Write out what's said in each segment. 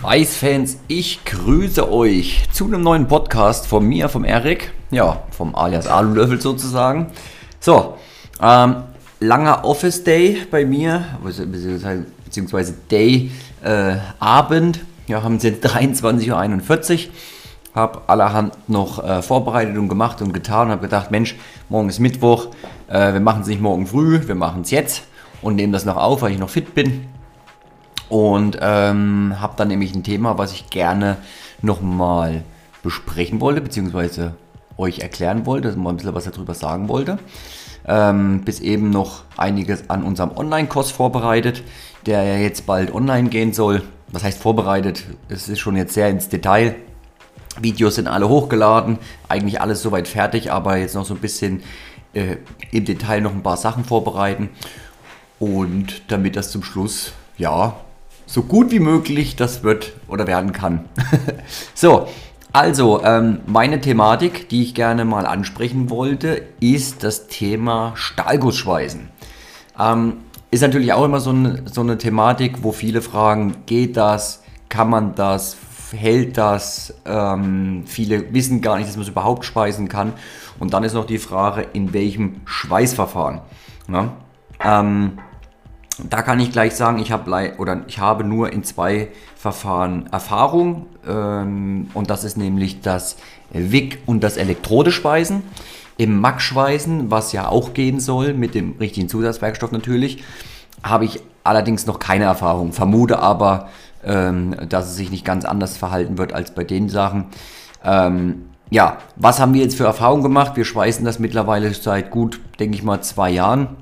Schweißfans, ich grüße euch zu einem neuen Podcast von mir, vom Erik, ja, vom alias Alulöffel sozusagen. So, ähm, langer Office Day bei mir, beziehungsweise Day, äh, Abend, ja, haben es jetzt 23.41 Uhr, habe allerhand noch äh, vorbereitet und gemacht und getan. Und habe gedacht, Mensch, morgen ist Mittwoch, äh, wir machen es nicht morgen früh, wir machen es jetzt und nehmen das noch auf, weil ich noch fit bin und ähm, habe dann nämlich ein Thema, was ich gerne nochmal besprechen wollte, beziehungsweise euch erklären wollte, dass mal ein bisschen was darüber sagen wollte. Ähm, bis eben noch einiges an unserem Online-Kurs vorbereitet, der ja jetzt bald online gehen soll. Was heißt vorbereitet? Es ist schon jetzt sehr ins Detail. Videos sind alle hochgeladen, eigentlich alles soweit fertig, aber jetzt noch so ein bisschen äh, im Detail noch ein paar Sachen vorbereiten. Und damit das zum Schluss, ja, so gut wie möglich das wird oder werden kann. so, also ähm, meine Thematik, die ich gerne mal ansprechen wollte, ist das Thema Stahlgussschweißen. Ähm, ist natürlich auch immer so eine, so eine Thematik, wo viele fragen, geht das, kann man das, hält das? Ähm, viele wissen gar nicht, dass man es überhaupt schweißen kann. Und dann ist noch die Frage, in welchem Schweißverfahren. Ja? Ähm, da kann ich gleich sagen, ich habe oder ich habe nur in zwei Verfahren Erfahrung ähm, und das ist nämlich das WIG und das Elektrodeschweißen. Im MAC-Schweißen, was ja auch gehen soll, mit dem richtigen Zusatzwerkstoff natürlich, habe ich allerdings noch keine Erfahrung. Vermute aber, ähm, dass es sich nicht ganz anders verhalten wird als bei den Sachen. Ähm, ja, was haben wir jetzt für Erfahrungen gemacht? Wir schweißen das mittlerweile seit gut, denke ich mal, zwei Jahren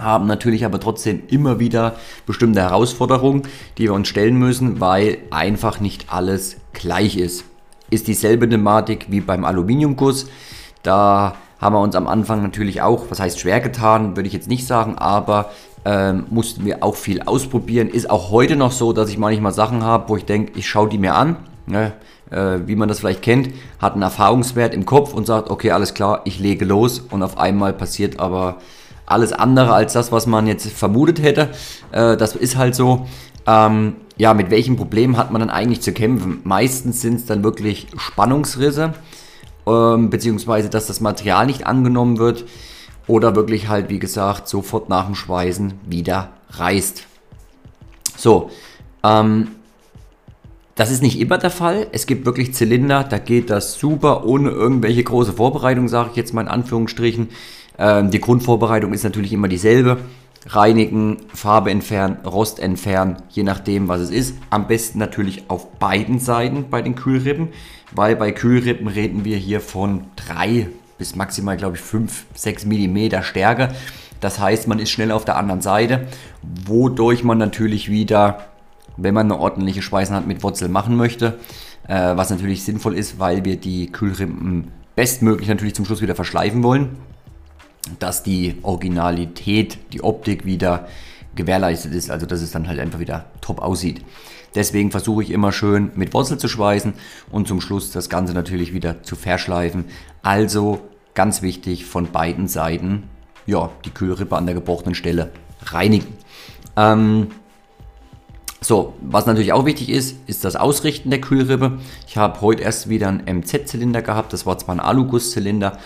haben natürlich aber trotzdem immer wieder bestimmte Herausforderungen, die wir uns stellen müssen, weil einfach nicht alles gleich ist. Ist dieselbe Thematik wie beim Aluminiumguss. Da haben wir uns am Anfang natürlich auch, was heißt schwer getan, würde ich jetzt nicht sagen, aber ähm, mussten wir auch viel ausprobieren. Ist auch heute noch so, dass ich manchmal Sachen habe, wo ich denke, ich schaue die mir an. Ne? Äh, wie man das vielleicht kennt, hat einen Erfahrungswert im Kopf und sagt, okay, alles klar, ich lege los und auf einmal passiert aber alles andere als das, was man jetzt vermutet hätte. Äh, das ist halt so. Ähm, ja, mit welchem Problem hat man dann eigentlich zu kämpfen? Meistens sind es dann wirklich Spannungsrisse, ähm, beziehungsweise dass das Material nicht angenommen wird oder wirklich halt, wie gesagt, sofort nach dem Schweißen wieder reißt. So, ähm, das ist nicht immer der Fall. Es gibt wirklich Zylinder, da geht das super ohne irgendwelche große Vorbereitung, sage ich jetzt mal in Anführungsstrichen. Ähm, die Grundvorbereitung ist natürlich immer dieselbe. Reinigen, Farbe entfernen, Rost entfernen, je nachdem, was es ist. Am besten natürlich auf beiden Seiten bei den Kühlrippen, weil bei Kühlrippen reden wir hier von 3 bis maximal, glaube ich, 5, 6 mm Stärke. Das heißt, man ist schnell auf der anderen Seite, wodurch man natürlich wieder, wenn man eine ordentliche Schweißen hat, mit Wurzel machen möchte. Äh, was natürlich sinnvoll ist, weil wir die Kühlrippen bestmöglich natürlich zum Schluss wieder verschleifen wollen dass die Originalität, die Optik wieder gewährleistet ist, also dass es dann halt einfach wieder top aussieht. Deswegen versuche ich immer schön mit Wurzel zu schweißen und zum Schluss das Ganze natürlich wieder zu verschleifen. Also ganz wichtig von beiden Seiten, ja, die Kühlrippe an der gebrochenen Stelle reinigen. Ähm, so, was natürlich auch wichtig ist, ist das Ausrichten der Kühlrippe. Ich habe heute erst wieder einen MZ-Zylinder gehabt, das war zwar ein Aluguss-Zylinder,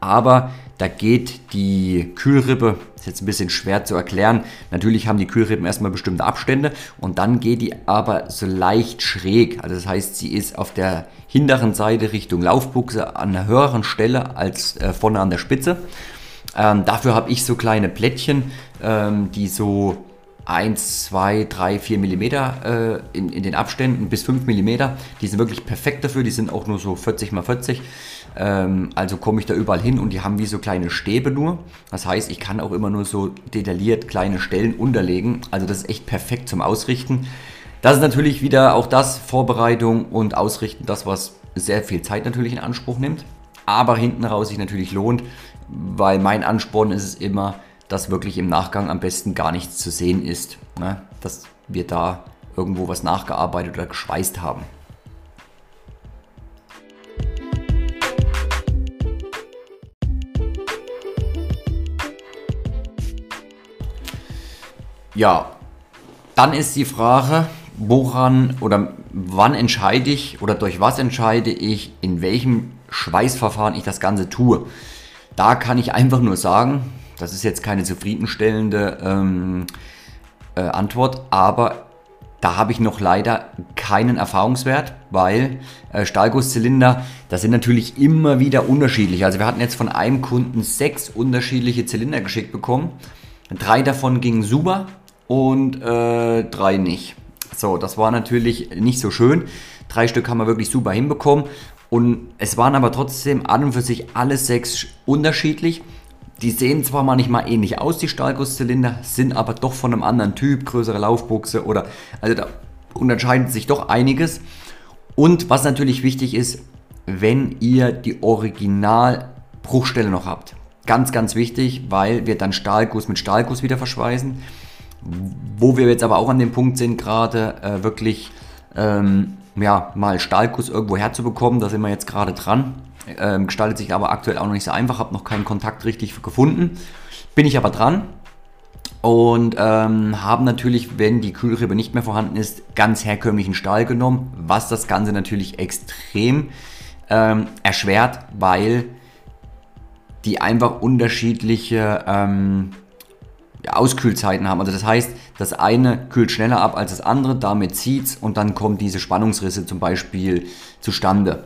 aber da geht die Kühlrippe, ist jetzt ein bisschen schwer zu erklären, natürlich haben die Kühlrippen erstmal bestimmte Abstände und dann geht die aber so leicht schräg. Also das heißt, sie ist auf der hinteren Seite Richtung Laufbuchse an einer höheren Stelle als äh, vorne an der Spitze. Ähm, dafür habe ich so kleine Plättchen, ähm, die so 1, 2, 3, 4 mm äh, in, in den Abständen bis 5 mm. Die sind wirklich perfekt dafür, die sind auch nur so 40 x 40. Ähm, also komme ich da überall hin und die haben wie so kleine Stäbe nur. Das heißt, ich kann auch immer nur so detailliert kleine Stellen unterlegen. Also das ist echt perfekt zum Ausrichten. Das ist natürlich wieder auch das, Vorbereitung und Ausrichten, das was sehr viel Zeit natürlich in Anspruch nimmt. Aber hinten raus sich natürlich lohnt, weil mein Ansporn ist es immer, dass wirklich im Nachgang am besten gar nichts zu sehen ist. Ne? Dass wir da irgendwo was nachgearbeitet oder geschweißt haben. Ja, dann ist die Frage, woran oder wann entscheide ich oder durch was entscheide ich, in welchem Schweißverfahren ich das Ganze tue. Da kann ich einfach nur sagen, das ist jetzt keine zufriedenstellende ähm, äh, Antwort, aber da habe ich noch leider keinen Erfahrungswert, weil äh, Stahlgusszylinder, das sind natürlich immer wieder unterschiedlich. Also wir hatten jetzt von einem Kunden sechs unterschiedliche Zylinder geschickt bekommen. Drei davon gingen super und äh, drei nicht. So, das war natürlich nicht so schön. Drei Stück haben wir wirklich super hinbekommen. Und es waren aber trotzdem an und für sich alle sechs unterschiedlich. Die sehen zwar manchmal ähnlich aus, die Stahlgusszylinder, sind aber doch von einem anderen Typ, größere Laufbuchse oder, also da unterscheidet sich doch einiges. Und was natürlich wichtig ist, wenn ihr die Originalbruchstelle noch habt. Ganz, ganz wichtig, weil wir dann Stahlguss mit Stahlguss wieder verschweißen. Wo wir jetzt aber auch an dem Punkt sind, gerade äh, wirklich ähm, ja, mal Stahlguss irgendwo herzubekommen, da sind wir jetzt gerade dran. Ähm, gestaltet sich aber aktuell auch noch nicht so einfach, habe noch keinen Kontakt richtig gefunden. Bin ich aber dran und ähm, haben natürlich, wenn die Kühlrippe nicht mehr vorhanden ist, ganz herkömmlichen Stahl genommen, was das Ganze natürlich extrem ähm, erschwert, weil die einfach unterschiedliche ähm, Auskühlzeiten haben. Also das heißt, das eine kühlt schneller ab als das andere, damit zieht es und dann kommen diese Spannungsrisse zum Beispiel zustande.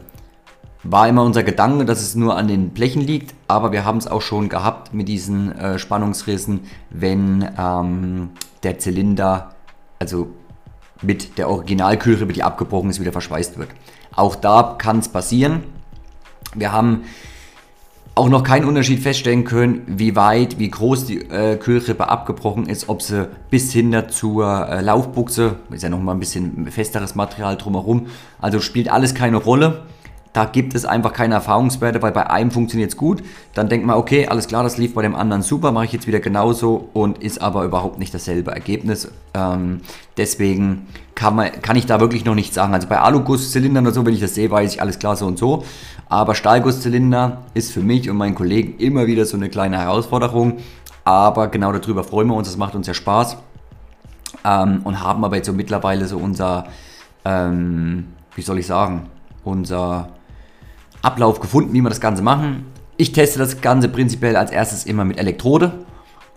War immer unser Gedanke, dass es nur an den Blechen liegt, aber wir haben es auch schon gehabt mit diesen äh, Spannungsrissen, wenn ähm, der Zylinder, also mit der Originalkühlrippe, die abgebrochen ist, wieder verschweißt wird. Auch da kann es passieren. Wir haben auch noch keinen Unterschied feststellen können, wie weit, wie groß die äh, Kühlrippe abgebrochen ist, ob sie bis hin zur äh, Laufbuchse, ist ja noch mal ein bisschen festeres Material drumherum, also spielt alles keine Rolle. Da gibt es einfach keine Erfahrungswerte, weil bei einem funktioniert es gut. Dann denkt man, okay, alles klar, das lief bei dem anderen super, mache ich jetzt wieder genauso und ist aber überhaupt nicht dasselbe Ergebnis. Ähm, deswegen kann, man, kann ich da wirklich noch nichts sagen. Also bei Alugusszylindern oder so, wenn ich das sehe, weiß ich alles klar so und so. Aber Stahlgusszylinder ist für mich und meinen Kollegen immer wieder so eine kleine Herausforderung. Aber genau darüber freuen wir uns, das macht uns ja Spaß. Ähm, und haben aber jetzt so mittlerweile so unser, ähm, wie soll ich sagen, unser Ablauf gefunden, wie wir das Ganze machen. Ich teste das Ganze prinzipiell als erstes immer mit Elektrode.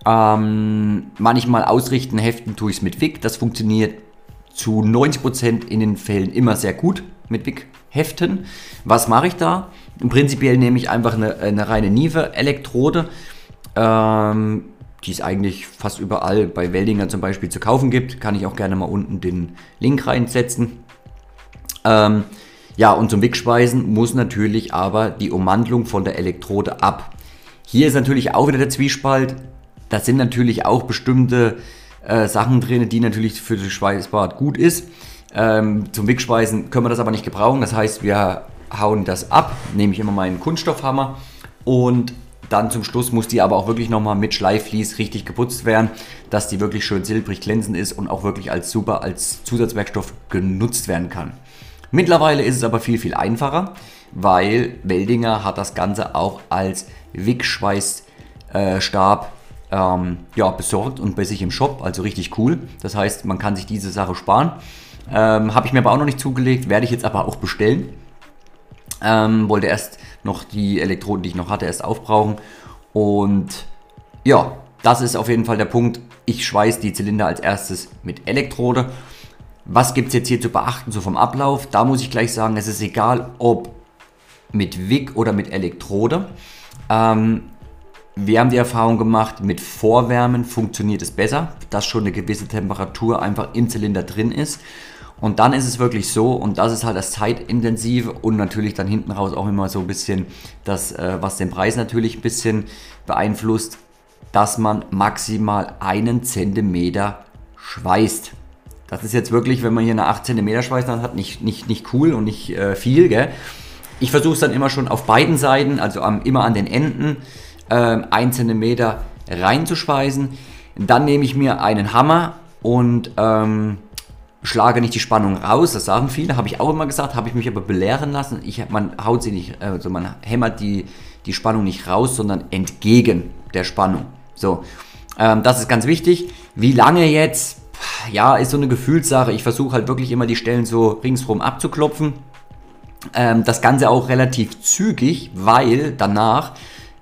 Ähm, manchmal ausrichten, heften tue ich es mit Wick. Das funktioniert zu 90% in den Fällen immer sehr gut mit Wick heften. Was mache ich da? Prinzipiell nehme ich einfach eine, eine reine Nive-Elektrode, ähm, die es eigentlich fast überall bei Weldinger zum Beispiel zu kaufen gibt. Kann ich auch gerne mal unten den Link reinsetzen. Ähm, ja, und zum Wickspeisen muss natürlich aber die Ummantelung von der Elektrode ab. Hier ist natürlich auch wieder der Zwiespalt. Da sind natürlich auch bestimmte äh, Sachen drin, die natürlich für das Schweißbad gut ist. Ähm, zum Wickspeisen können wir das aber nicht gebrauchen. Das heißt, wir hauen das ab, nehme ich immer meinen Kunststoffhammer und dann zum Schluss muss die aber auch wirklich nochmal mit Schleifvlies richtig geputzt werden, dass die wirklich schön silbrig glänzend ist und auch wirklich als super als Zusatzwerkstoff genutzt werden kann. Mittlerweile ist es aber viel, viel einfacher, weil Weldinger hat das Ganze auch als Wickschweißstab ähm, ja, besorgt und bei sich im Shop, also richtig cool. Das heißt, man kann sich diese Sache sparen. Ähm, Habe ich mir aber auch noch nicht zugelegt, werde ich jetzt aber auch bestellen. Ähm, wollte erst noch die Elektroden, die ich noch hatte, erst aufbrauchen. Und ja, das ist auf jeden Fall der Punkt. Ich schweiße die Zylinder als erstes mit Elektrode was gibt es jetzt hier zu beachten, so vom Ablauf? Da muss ich gleich sagen, es ist egal, ob mit Wick oder mit Elektrode. Ähm, wir haben die Erfahrung gemacht, mit Vorwärmen funktioniert es besser, dass schon eine gewisse Temperatur einfach im Zylinder drin ist. Und dann ist es wirklich so, und das ist halt das Zeitintensive und natürlich dann hinten raus auch immer so ein bisschen das, äh, was den Preis natürlich ein bisschen beeinflusst, dass man maximal einen Zentimeter schweißt. Das ist jetzt wirklich, wenn man hier eine 8 cm Schweißnaht hat, nicht, nicht, nicht cool und nicht äh, viel. Gell? Ich versuche es dann immer schon auf beiden Seiten, also am, immer an den Enden, äh, 1 cm reinzuschweißen. Dann nehme ich mir einen Hammer und ähm, schlage nicht die Spannung raus. Das sagen viele, habe ich auch immer gesagt, habe ich mich aber belehren lassen. Ich, man haut sie nicht, also man hämmert die, die Spannung nicht raus, sondern entgegen der Spannung. So, ähm, das ist ganz wichtig. Wie lange jetzt? Ja, ist so eine Gefühlssache. Ich versuche halt wirklich immer die Stellen so ringsrum abzuklopfen. Ähm, das Ganze auch relativ zügig, weil danach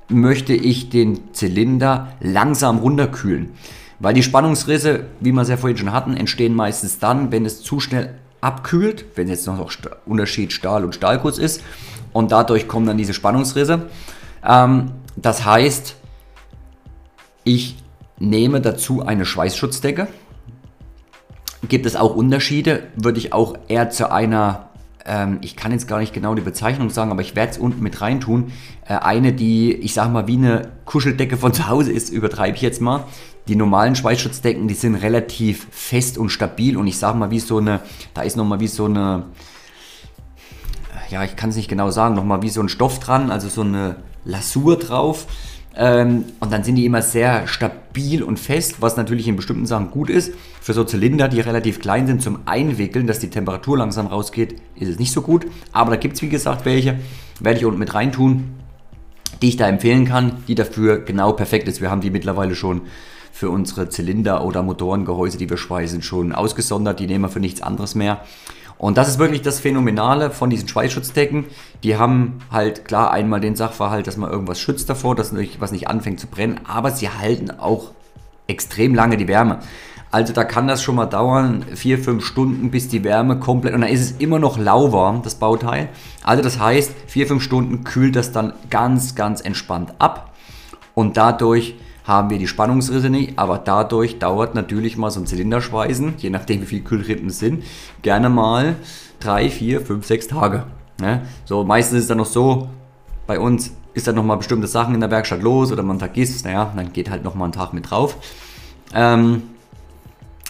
möchte ich den Zylinder langsam runterkühlen. Weil die Spannungsrisse, wie wir es ja vorhin schon hatten, entstehen meistens dann, wenn es zu schnell abkühlt, wenn jetzt noch Unterschied Stahl und Stahlguss ist. Und dadurch kommen dann diese Spannungsrisse. Ähm, das heißt, ich nehme dazu eine Schweißschutzdecke. Gibt es auch Unterschiede? Würde ich auch eher zu einer ähm, ich kann jetzt gar nicht genau die Bezeichnung sagen, aber ich werde es unten mit reintun. Äh, eine, die, ich sag mal, wie eine Kuscheldecke von zu Hause ist, übertreibe ich jetzt mal. Die normalen Schweißschutzdecken, die sind relativ fest und stabil und ich sag mal, wie so eine, da ist nochmal wie so eine, ja, ich kann es nicht genau sagen, nochmal wie so ein Stoff dran, also so eine Lasur drauf. Ähm, und dann sind die immer sehr stabil und fest, was natürlich in bestimmten Sachen gut ist. Für so Zylinder, die relativ klein sind zum Einwickeln, dass die Temperatur langsam rausgeht, ist es nicht so gut. Aber da gibt es wie gesagt welche, werde ich unten mit reintun, die ich da empfehlen kann, die dafür genau perfekt ist. Wir haben die mittlerweile schon für unsere Zylinder oder Motorengehäuse, die wir schweißen, schon ausgesondert. Die nehmen wir für nichts anderes mehr. Und das ist wirklich das Phänomenale von diesen Schweißschutzdecken. Die haben halt klar einmal den Sachverhalt, dass man irgendwas schützt davor, dass nicht, was nicht anfängt zu brennen, aber sie halten auch extrem lange die Wärme. Also da kann das schon mal dauern, vier, fünf Stunden, bis die Wärme komplett, und dann ist es immer noch lauwarm, das Bauteil. Also das heißt, vier, fünf Stunden kühlt das dann ganz, ganz entspannt ab. Und dadurch haben wir die Spannungsrisse nicht, aber dadurch dauert natürlich mal so ein Zylinderschweißen, je nachdem wie viele Kühlrippen es sind, gerne mal drei, vier, fünf, sechs Tage. Ne? So, meistens ist es dann noch so, bei uns ist dann nochmal bestimmte Sachen in der Werkstatt los oder man vergisst, naja, dann geht halt nochmal ein Tag mit drauf. Ähm,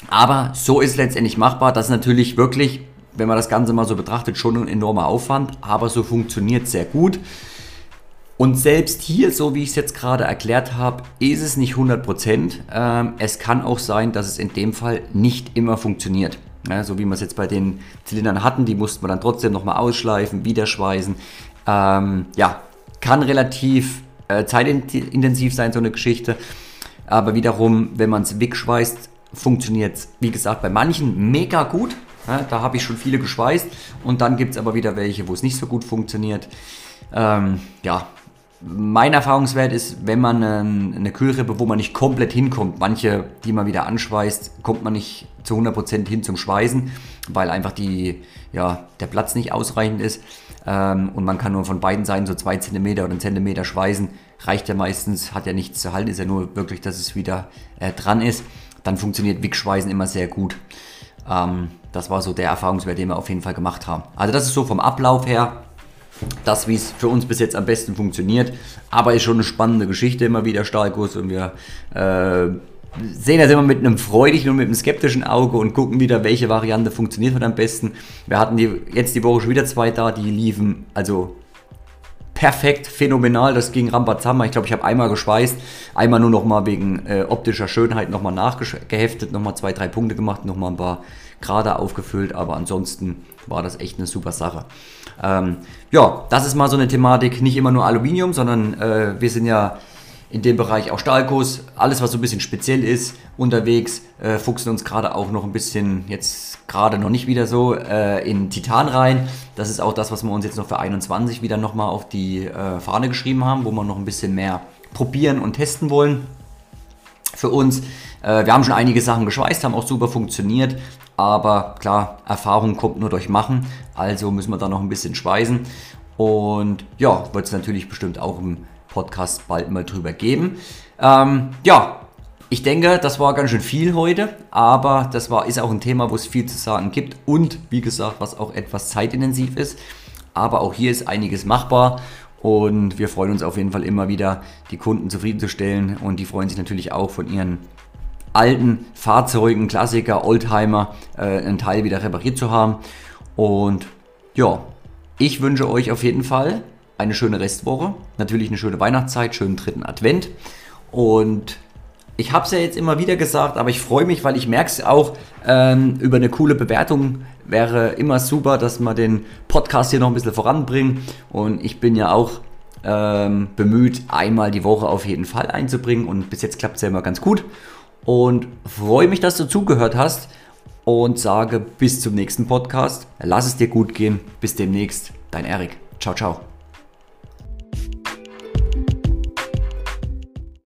aber so ist es letztendlich machbar. Das ist natürlich wirklich, wenn man das Ganze mal so betrachtet, schon ein enormer Aufwand, aber so funktioniert es sehr gut. Und selbst hier, so wie ich es jetzt gerade erklärt habe, ist es nicht 100%. Ähm, es kann auch sein, dass es in dem Fall nicht immer funktioniert. Ja, so wie wir es jetzt bei den Zylindern hatten, die mussten wir dann trotzdem nochmal ausschleifen, wieder schweißen. Ähm, ja, kann relativ äh, zeitintensiv sein, so eine Geschichte. Aber wiederum, wenn man es wegschweißt, funktioniert es, wie gesagt, bei manchen mega gut. Ja, da habe ich schon viele geschweißt. Und dann gibt es aber wieder welche, wo es nicht so gut funktioniert. Ähm, ja, mein Erfahrungswert ist, wenn man eine Kühlrippe, wo man nicht komplett hinkommt, manche, die man wieder anschweißt, kommt man nicht zu 100% hin zum Schweißen, weil einfach die, ja, der Platz nicht ausreichend ist ähm, und man kann nur von beiden Seiten so 2 cm oder 1 cm schweißen, reicht ja meistens, hat ja nichts zu halten, ist ja nur wirklich, dass es wieder äh, dran ist, dann funktioniert Wickschweißen immer sehr gut. Ähm, das war so der Erfahrungswert, den wir auf jeden Fall gemacht haben. Also das ist so vom Ablauf her das, wie es für uns bis jetzt am besten funktioniert. Aber ist schon eine spannende Geschichte immer wieder, Stahlkurs. Und wir äh, sehen das immer mit einem freudigen und mit einem skeptischen Auge und gucken wieder, welche Variante funktioniert am besten. Wir hatten die, jetzt die Woche schon wieder zwei da, die liefen also perfekt, phänomenal. Das ging Rambazamba. Ich glaube, ich habe einmal geschweißt, einmal nur noch mal wegen äh, optischer Schönheit nochmal nachgeheftet, nochmal zwei, drei Punkte gemacht, nochmal ein paar Grade aufgefüllt. Aber ansonsten war das echt eine super Sache. Ähm, ja, das ist mal so eine Thematik, nicht immer nur Aluminium, sondern äh, wir sind ja in dem Bereich auch Stahlkuss, alles was so ein bisschen speziell ist, unterwegs, äh, fuchsen uns gerade auch noch ein bisschen, jetzt gerade noch nicht wieder so, äh, in Titan rein. Das ist auch das, was wir uns jetzt noch für 21 wieder nochmal auf die äh, Fahne geschrieben haben, wo wir noch ein bisschen mehr probieren und testen wollen. Für uns, äh, wir haben schon einige Sachen geschweißt, haben auch super funktioniert, aber klar, Erfahrung kommt nur durch Machen, also müssen wir da noch ein bisschen schweißen. Und ja, wird es natürlich bestimmt auch im Podcast bald mal drüber geben. Ähm, ja, ich denke, das war ganz schön viel heute, aber das war, ist auch ein Thema, wo es viel zu sagen gibt und wie gesagt, was auch etwas zeitintensiv ist. Aber auch hier ist einiges machbar und wir freuen uns auf jeden Fall immer wieder, die Kunden zufriedenzustellen und die freuen sich natürlich auch von ihren alten Fahrzeugen, Klassiker, Oldtimer, äh, einen Teil wieder repariert zu haben. Und ja, ich wünsche euch auf jeden Fall eine schöne Restwoche, natürlich eine schöne Weihnachtszeit, schönen dritten Advent. Und ich habe es ja jetzt immer wieder gesagt, aber ich freue mich, weil ich merke es auch, ähm, über eine coole Bewertung wäre immer super, dass wir den Podcast hier noch ein bisschen voranbringen. Und ich bin ja auch ähm, bemüht, einmal die Woche auf jeden Fall einzubringen. Und bis jetzt klappt es ja immer ganz gut und freue mich, dass du zugehört hast. und sage bis zum nächsten Podcast. Lass es dir gut gehen. Bis demnächst. Dein Erik. Ciao, ciao.